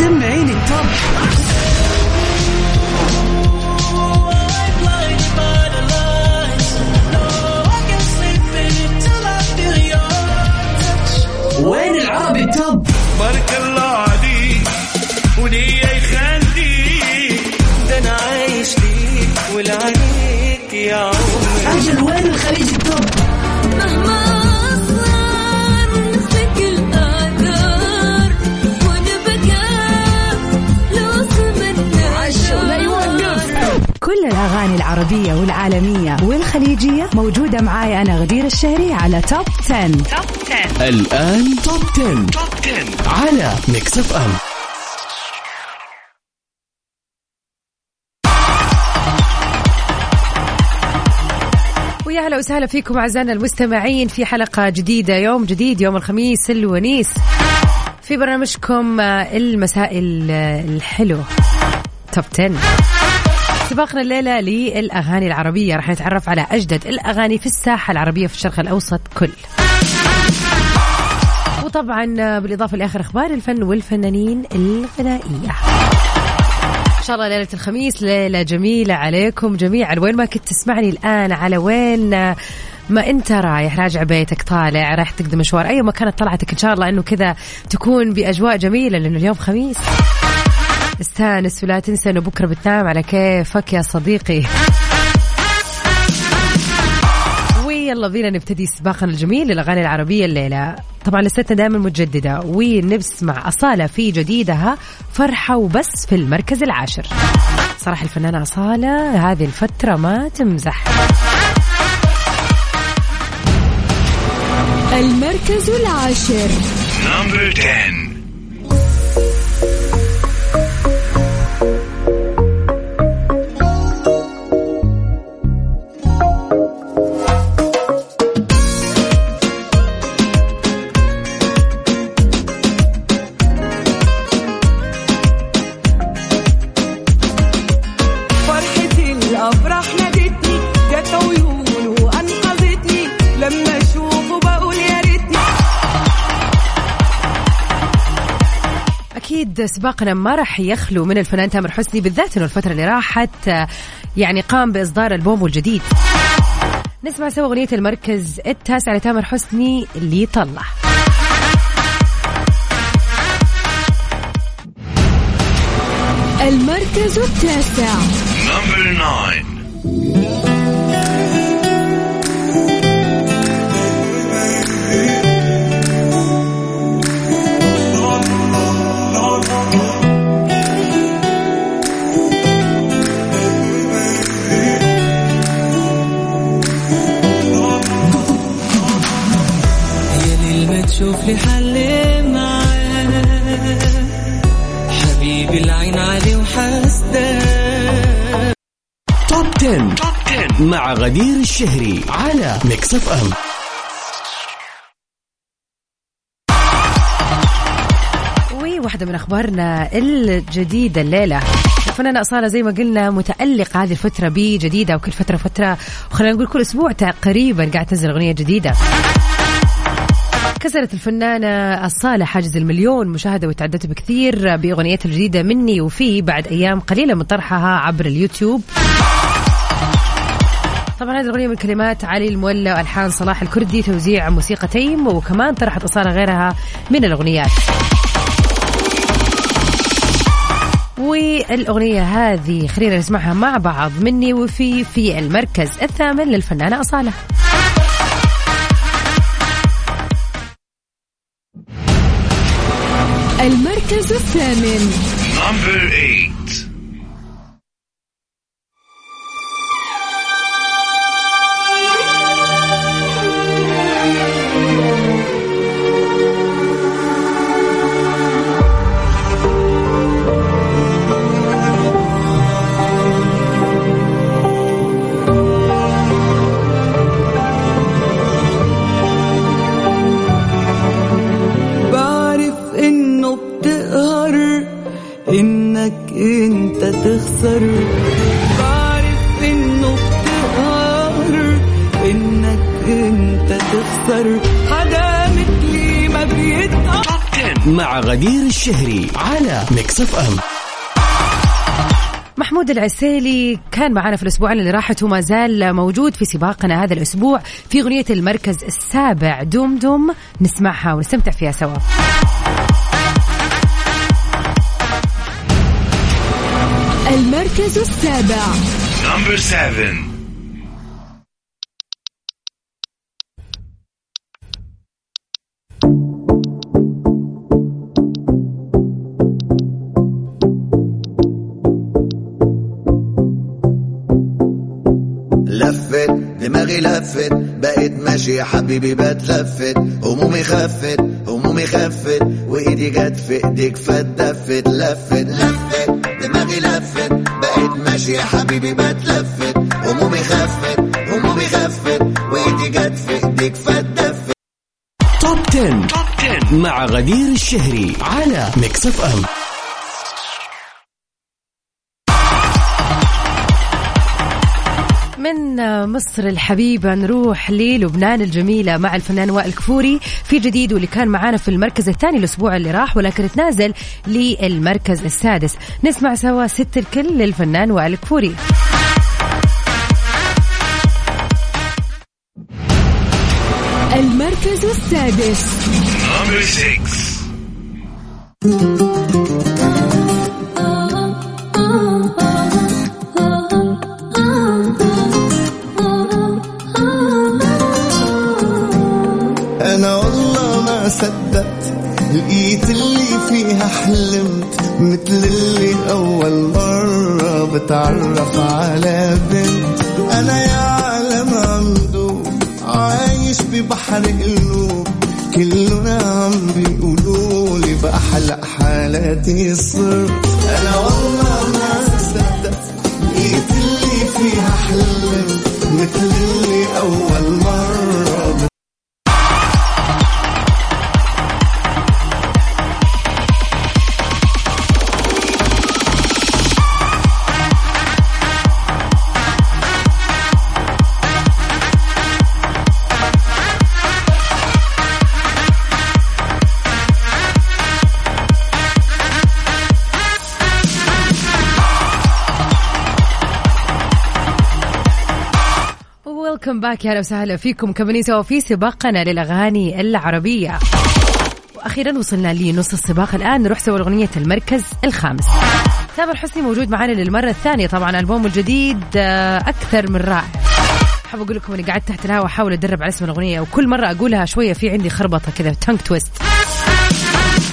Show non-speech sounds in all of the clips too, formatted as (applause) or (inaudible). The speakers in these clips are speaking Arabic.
سمعين التوب وين العربي التوب بارك الله عليك ولي يخليك ده أنا عايش ليك ولعليك يا عمري الأغاني العربية والعالمية والخليجية موجودة معاي أنا غدير الشهري على توب 10. الآن توب 10. على ميكس اف ام ويا هلا وسهلا فيكم أعزائنا المستمعين في حلقة جديدة يوم جديد يوم الخميس الونيس. في برنامجكم آه، المسائل آه، الحلو. توب 10 سباقنا الليلة للأغاني العربية. راح نتعرف على أجدد الأغاني في الساحة العربية في الشرق الأوسط كل. وطبعا بالإضافة لآخر أخبار الفن والفنانين الغنائية. إن شاء الله ليلة الخميس ليلة جميلة عليكم جميعا. وين ما كنت تسمعني الآن على وين ما أنت رايح راجع بيتك طالع رايح تقدم مشوار أي مكان طلعتك إن شاء الله إنه كذا تكون بأجواء جميلة لأنه اليوم خميس. استانس ولا تنسى إنه بكرة بتنام على كيفك يا صديقي. ويلا بينا نبتدي سباقنا الجميل للأغاني العربية الليلة. طبعا لستنا دائما متجددة ونسمع أصالة في جديدها فرحة وبس في المركز العاشر. صراحة الفنانة أصالة هذه الفترة ما تمزح. المركز العاشر. نمبر 10 سباقنا ما راح يخلو من الفنان تامر حسني بالذات إنه الفترة اللي راحت آه، يعني قام بإصدار ألبومه الجديد. نسمع سوا أغنية المركز التاسع لتامر حسني اللي طلع المركز التاسع. نمبر 9 غدير الشهري على ميكس اف ام وواحدة من أخبارنا الجديدة الليلة. الفنانة أصالة زي ما قلنا متألقة هذه الفترة بجديدة وكل فترة فترة خلينا نقول كل أسبوع تقريبا قاعد تنزل أغنية جديدة. كسرت الفنانة أصالة حاجز المليون مشاهدة وتعدت بكثير بأغنيتها الجديدة مني وفي بعد أيام قليلة من طرحها عبر اليوتيوب. طبعا هذه الأغنية من كلمات علي المولى وألحان صلاح الكردي توزيع موسيقى تيم وكمان طرحت أصالة غيرها من الأغنيات. والأغنية هذه خلينا نسمعها مع بعض مني وفي في المركز الثامن للفنانة أصالة. المركز الثامن. غدير الشهري على ميكس اف ام محمود العسيلي كان معنا في الاسبوعين اللي راحت وما زال موجود في سباقنا هذا الأسبوع في أغنية المركز السابع. دوم دوم نسمعها ونستمتع فيها سوا. المركز السابع. Number seven. لفت دماغي لفت بقيت ماشي يا حبيبي بتلفت. همومي خفت همومي خفت وإيدي جت في إيديك فتدفت لفت لفت دماغي لفت بقيت ماشي يا حبيبي بتلفت. همومي خفت همومي خفت وإيدي جت في إيديك فتدفت توب 10. مع غدير الشهري على ميكس اف ام. من مصر الحبيبة نروح للبنان الجميلة مع الفنان وائل كفوري. في جديد واللي كان معانا في المركز الثاني الأسبوع اللي راح ولكن تنازل للمركز السادس. نسمع سوا ست الكل للفنان وائل كفوري. المركز السادس. صدقت لقيت اللي فيها حلمت مثل اللي أول مرة بتعرف على بنت. أنا يا عالم عمدو عايش ببحر قلوب كلنا عم بيقولوا لي بأحلى حالاتي صرت أنا والله ما صدقت لقيت اللي فيها حلمت مثل اللي Welcome back يا أهلا وسهلا فيكم. كمان سوا في سباقنا للأغاني العربية. وأخيرا وصلنا لنص السباق. الآن نروح سوا اغنيه المركز الخامس. تامر حسني موجود معنا للمرة الثانية. طبعا ألبومه الجديد آه، أكثر من رائع. حاب أقول لكم إني قعدت تحت الهواء أحاول اتدرب على اسم الأغنية وكل مرة أقولها شوية في عندي خربطة كذا tongue twister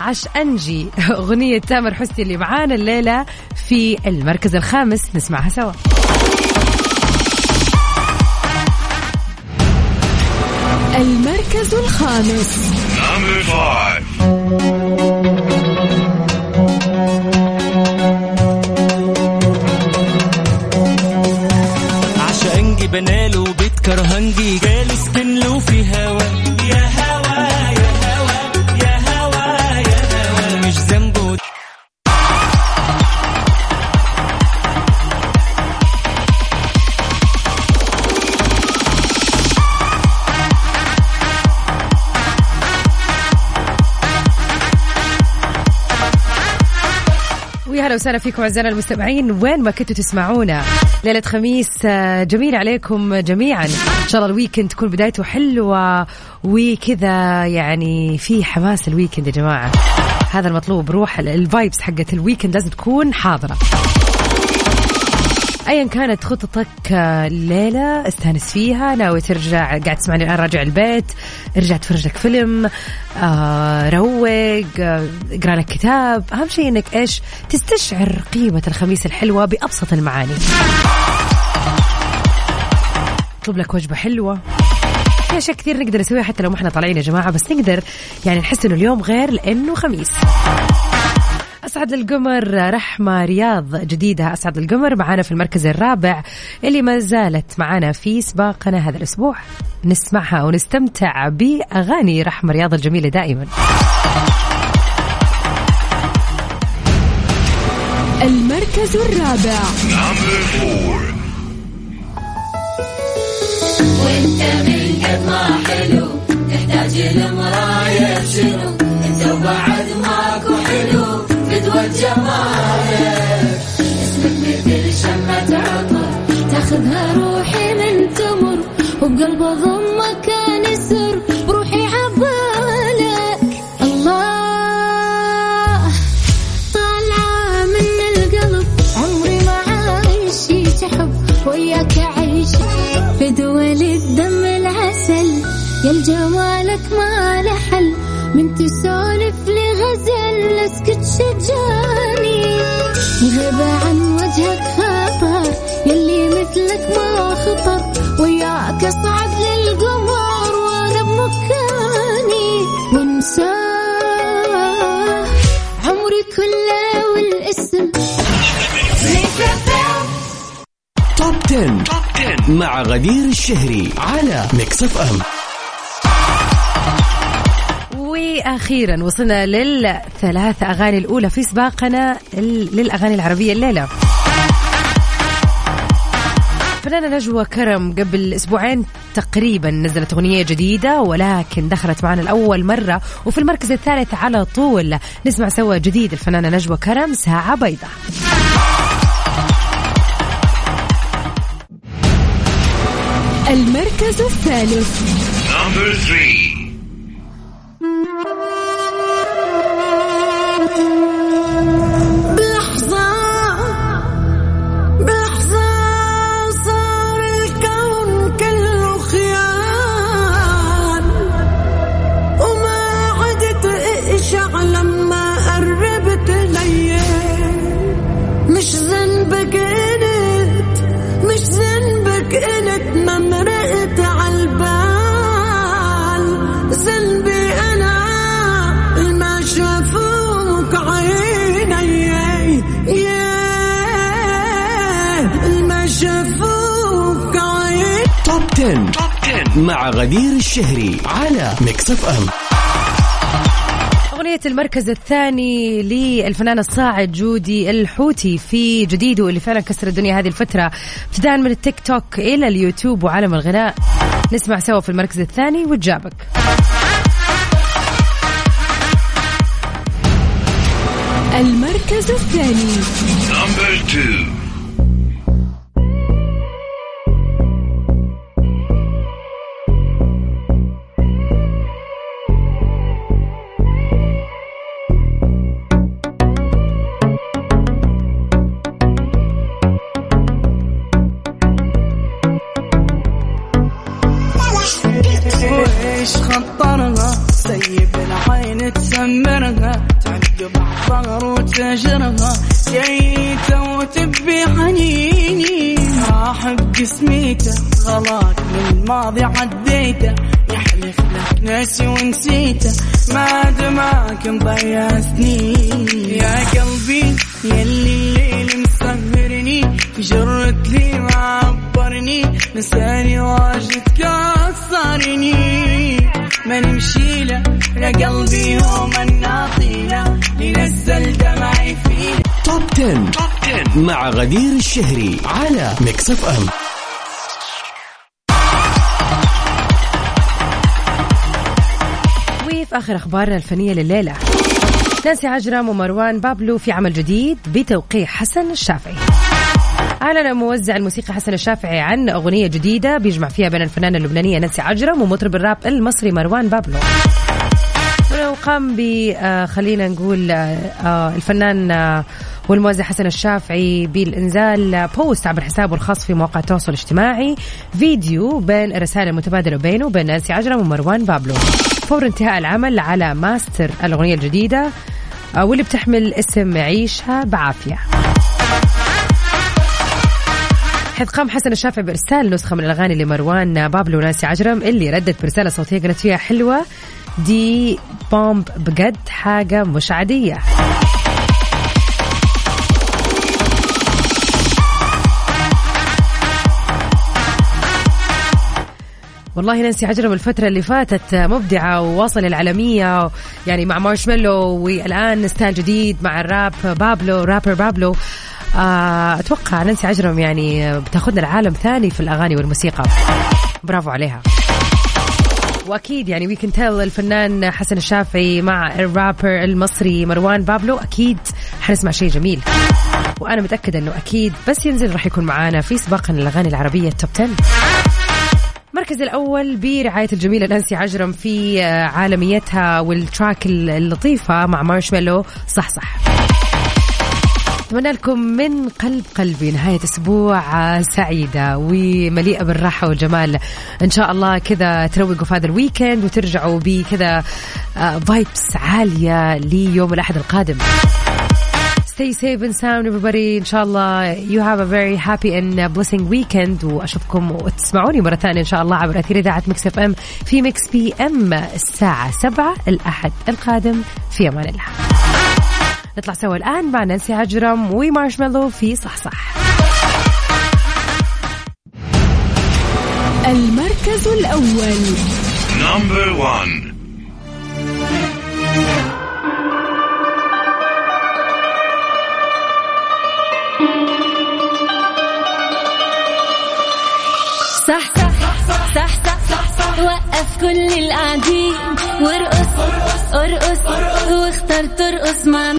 عشانجي. (laughs) أغنية تامر حسني اللي معانا الليلة في المركز الخامس. نسمعها سوا. المركز الخامس. ويا هلا وسهلا فيكم أعزائنا المستمعين. وين ما كنتوا تسمعونا ليلة خميس آه، جميله عليكم جميعا. إن شاء الله weekend تكون بدايته حلوة وكذا يعني في حماس ال weekend يا جماعة. هذا المطلوب روح ال- ال vibes حقت ال weekend لازم تكون حاضرة. ايا كانت خططك آه، الليلة استانس فيها ناوي ترجع قاعد تسمعني الآن راجع البيت ارجع تفرج لك فيلم آه روق آه، اقرأ لك كتاب. أهم شيء إنك إيش؟ تستشعر قيمة الخميس الحلوة بأبسط المعاني. أطلب لك وجبة حلوة. في اشياء كثير نقدر نسويها حتى لو ما إحنا طالعين يا جماعة بس نقدر يعني نحس إنه اليوم غير لأنه خميس. أسعد القمر رحمة رياض جديدة أسعد القمر معانا في المركز الرابع اللي ما زالت معانا في سباقنا هذا الأسبوع. نسمعها ونستمتع بأغاني رحمة رياض الجميلة دائما. المركز الرابع. وانت من قد ما حلو تحتاج لمراية شنو؟ انت وبعد ماكو اسمك مثل شمة عطر تاخذها روحي من تمر وبقلب ضمك خطر وياك اصعد للقمر وأنا بمكاني. وانساه عمري كله والاسم. توب 10. مع غدير الشهري على ميكس اف ام وأخيرا وصلنا للثلاث أغاني الأولى في سباقنا للأغاني العربية الليلة. فنانة نجوى كرم قبل أسبوعين تقريبا نزلت أغنية جديدة ولكن دخلت معنا لأول مرة وفي المركز الثالث على طول. نسمع سوا جديد الفنانة نجوى كرم ساعة بيضاء. المركز الثالث. مع غدير الشهري على Mix FM أغنية المركز الثاني للفنان الصاعد جودي الحوتي في جديده اللي فعلا كسر الدنيا هذه الفترة. ابتداء من التيك توك إلى اليوتيوب وعالم الغناء. نسمع سوا في المركز الثاني وتجابك. المركز الثاني. الماضي عديته يحلف لك ناسي ونسيته. ما دماك مضيع سنين يا قلبي يلي الليل مسهرني جرت لي ما عبرني نساني واجد كسرني. ما نمشي له يا قلبي يوم الناطيله ينزل دمعي فيه. Top 10. مع غدير الشهري على Mix FM. وفي آخر أخبارنا الفنية لليلة؟ نانسي عجرم ومروان بابلو في عمل جديد بتوقيع حسن الشافعي. أعلن موزع الموسيقى حسن الشافعي عن أغنية جديدة بيجمع فيها بين الفنانة اللبنانية نانسي عجرم ومطرب الراب المصري مروان بابلو. وقام ب آه، خلينا نقول آه، آه، الفنان والموزع حسن الشافعي بالإنزال آه، بوست عبر حسابه الخاص في مواقع التواصل الاجتماعي. فيديو بين الرسائل المتبادله بينه وبين نانسي عجرم ومروان بابلو. فور انتهاء العمل على ماستر الأغنية الجديدة آه، واللي بتحمل اسم عيشها بعافية. حيث قام حسن الشافعي بإرسال نسخة من الأغاني لمروان بابلو ونانسي عجرم اللي ردت برسالة صوتية قالت فيها حلوة دي bomb بجد حاجة مش عادية. والله نانسي عجرم الفترة اللي فاتت مبدعة وواصل العالمية يعني مع مارشميلو والآن style جديد مع الراب بابلو رابر بابلو. آه، أتوقع نانسي عجرم يعني بتاخذنا لعالم ثاني في الأغاني والموسيقى. برافو عليها. وأكيد يعني we can tell الفنان حسن الشافعي مع الرابر المصري مروان بابلو أكيد حنسمع شيء جميل. وأنا متأكدة إنه أكيد بس ينزل راح يكون معانا في سباقنا الأغاني العربية ال Top 10 المركز الأول برعاية الجميلة نانسي عجرم في آه، عالميتها وال track اللطيفة مع مارشميلو صح صح أتمنى لكم من قلب قلبي نهاية أسبوع آه، سعيدة ومليئة بالراحة والجمال. إن شاء الله كذا تروقوا في هذا ال weekend وترجعوا بكذا vibes عالية ليوم الأحد القادم. Stay safe and sound everybody. إن شاء الله you have a very happy and blessing weekend. وأشوفكم وتسمعوني مرة ثانية إن شاء الله عبر أثير إذاعة Mix FM في Mix FM الساعة 7 الأحد القادم. في أمان الله. نطلع سوا الآن مع نانسي عجرم ومارشميلو في صح صح المركز الأول. Number one. صح صح صح صح وقف كل القاعدين. وارقص ارقص واختار ترقص مع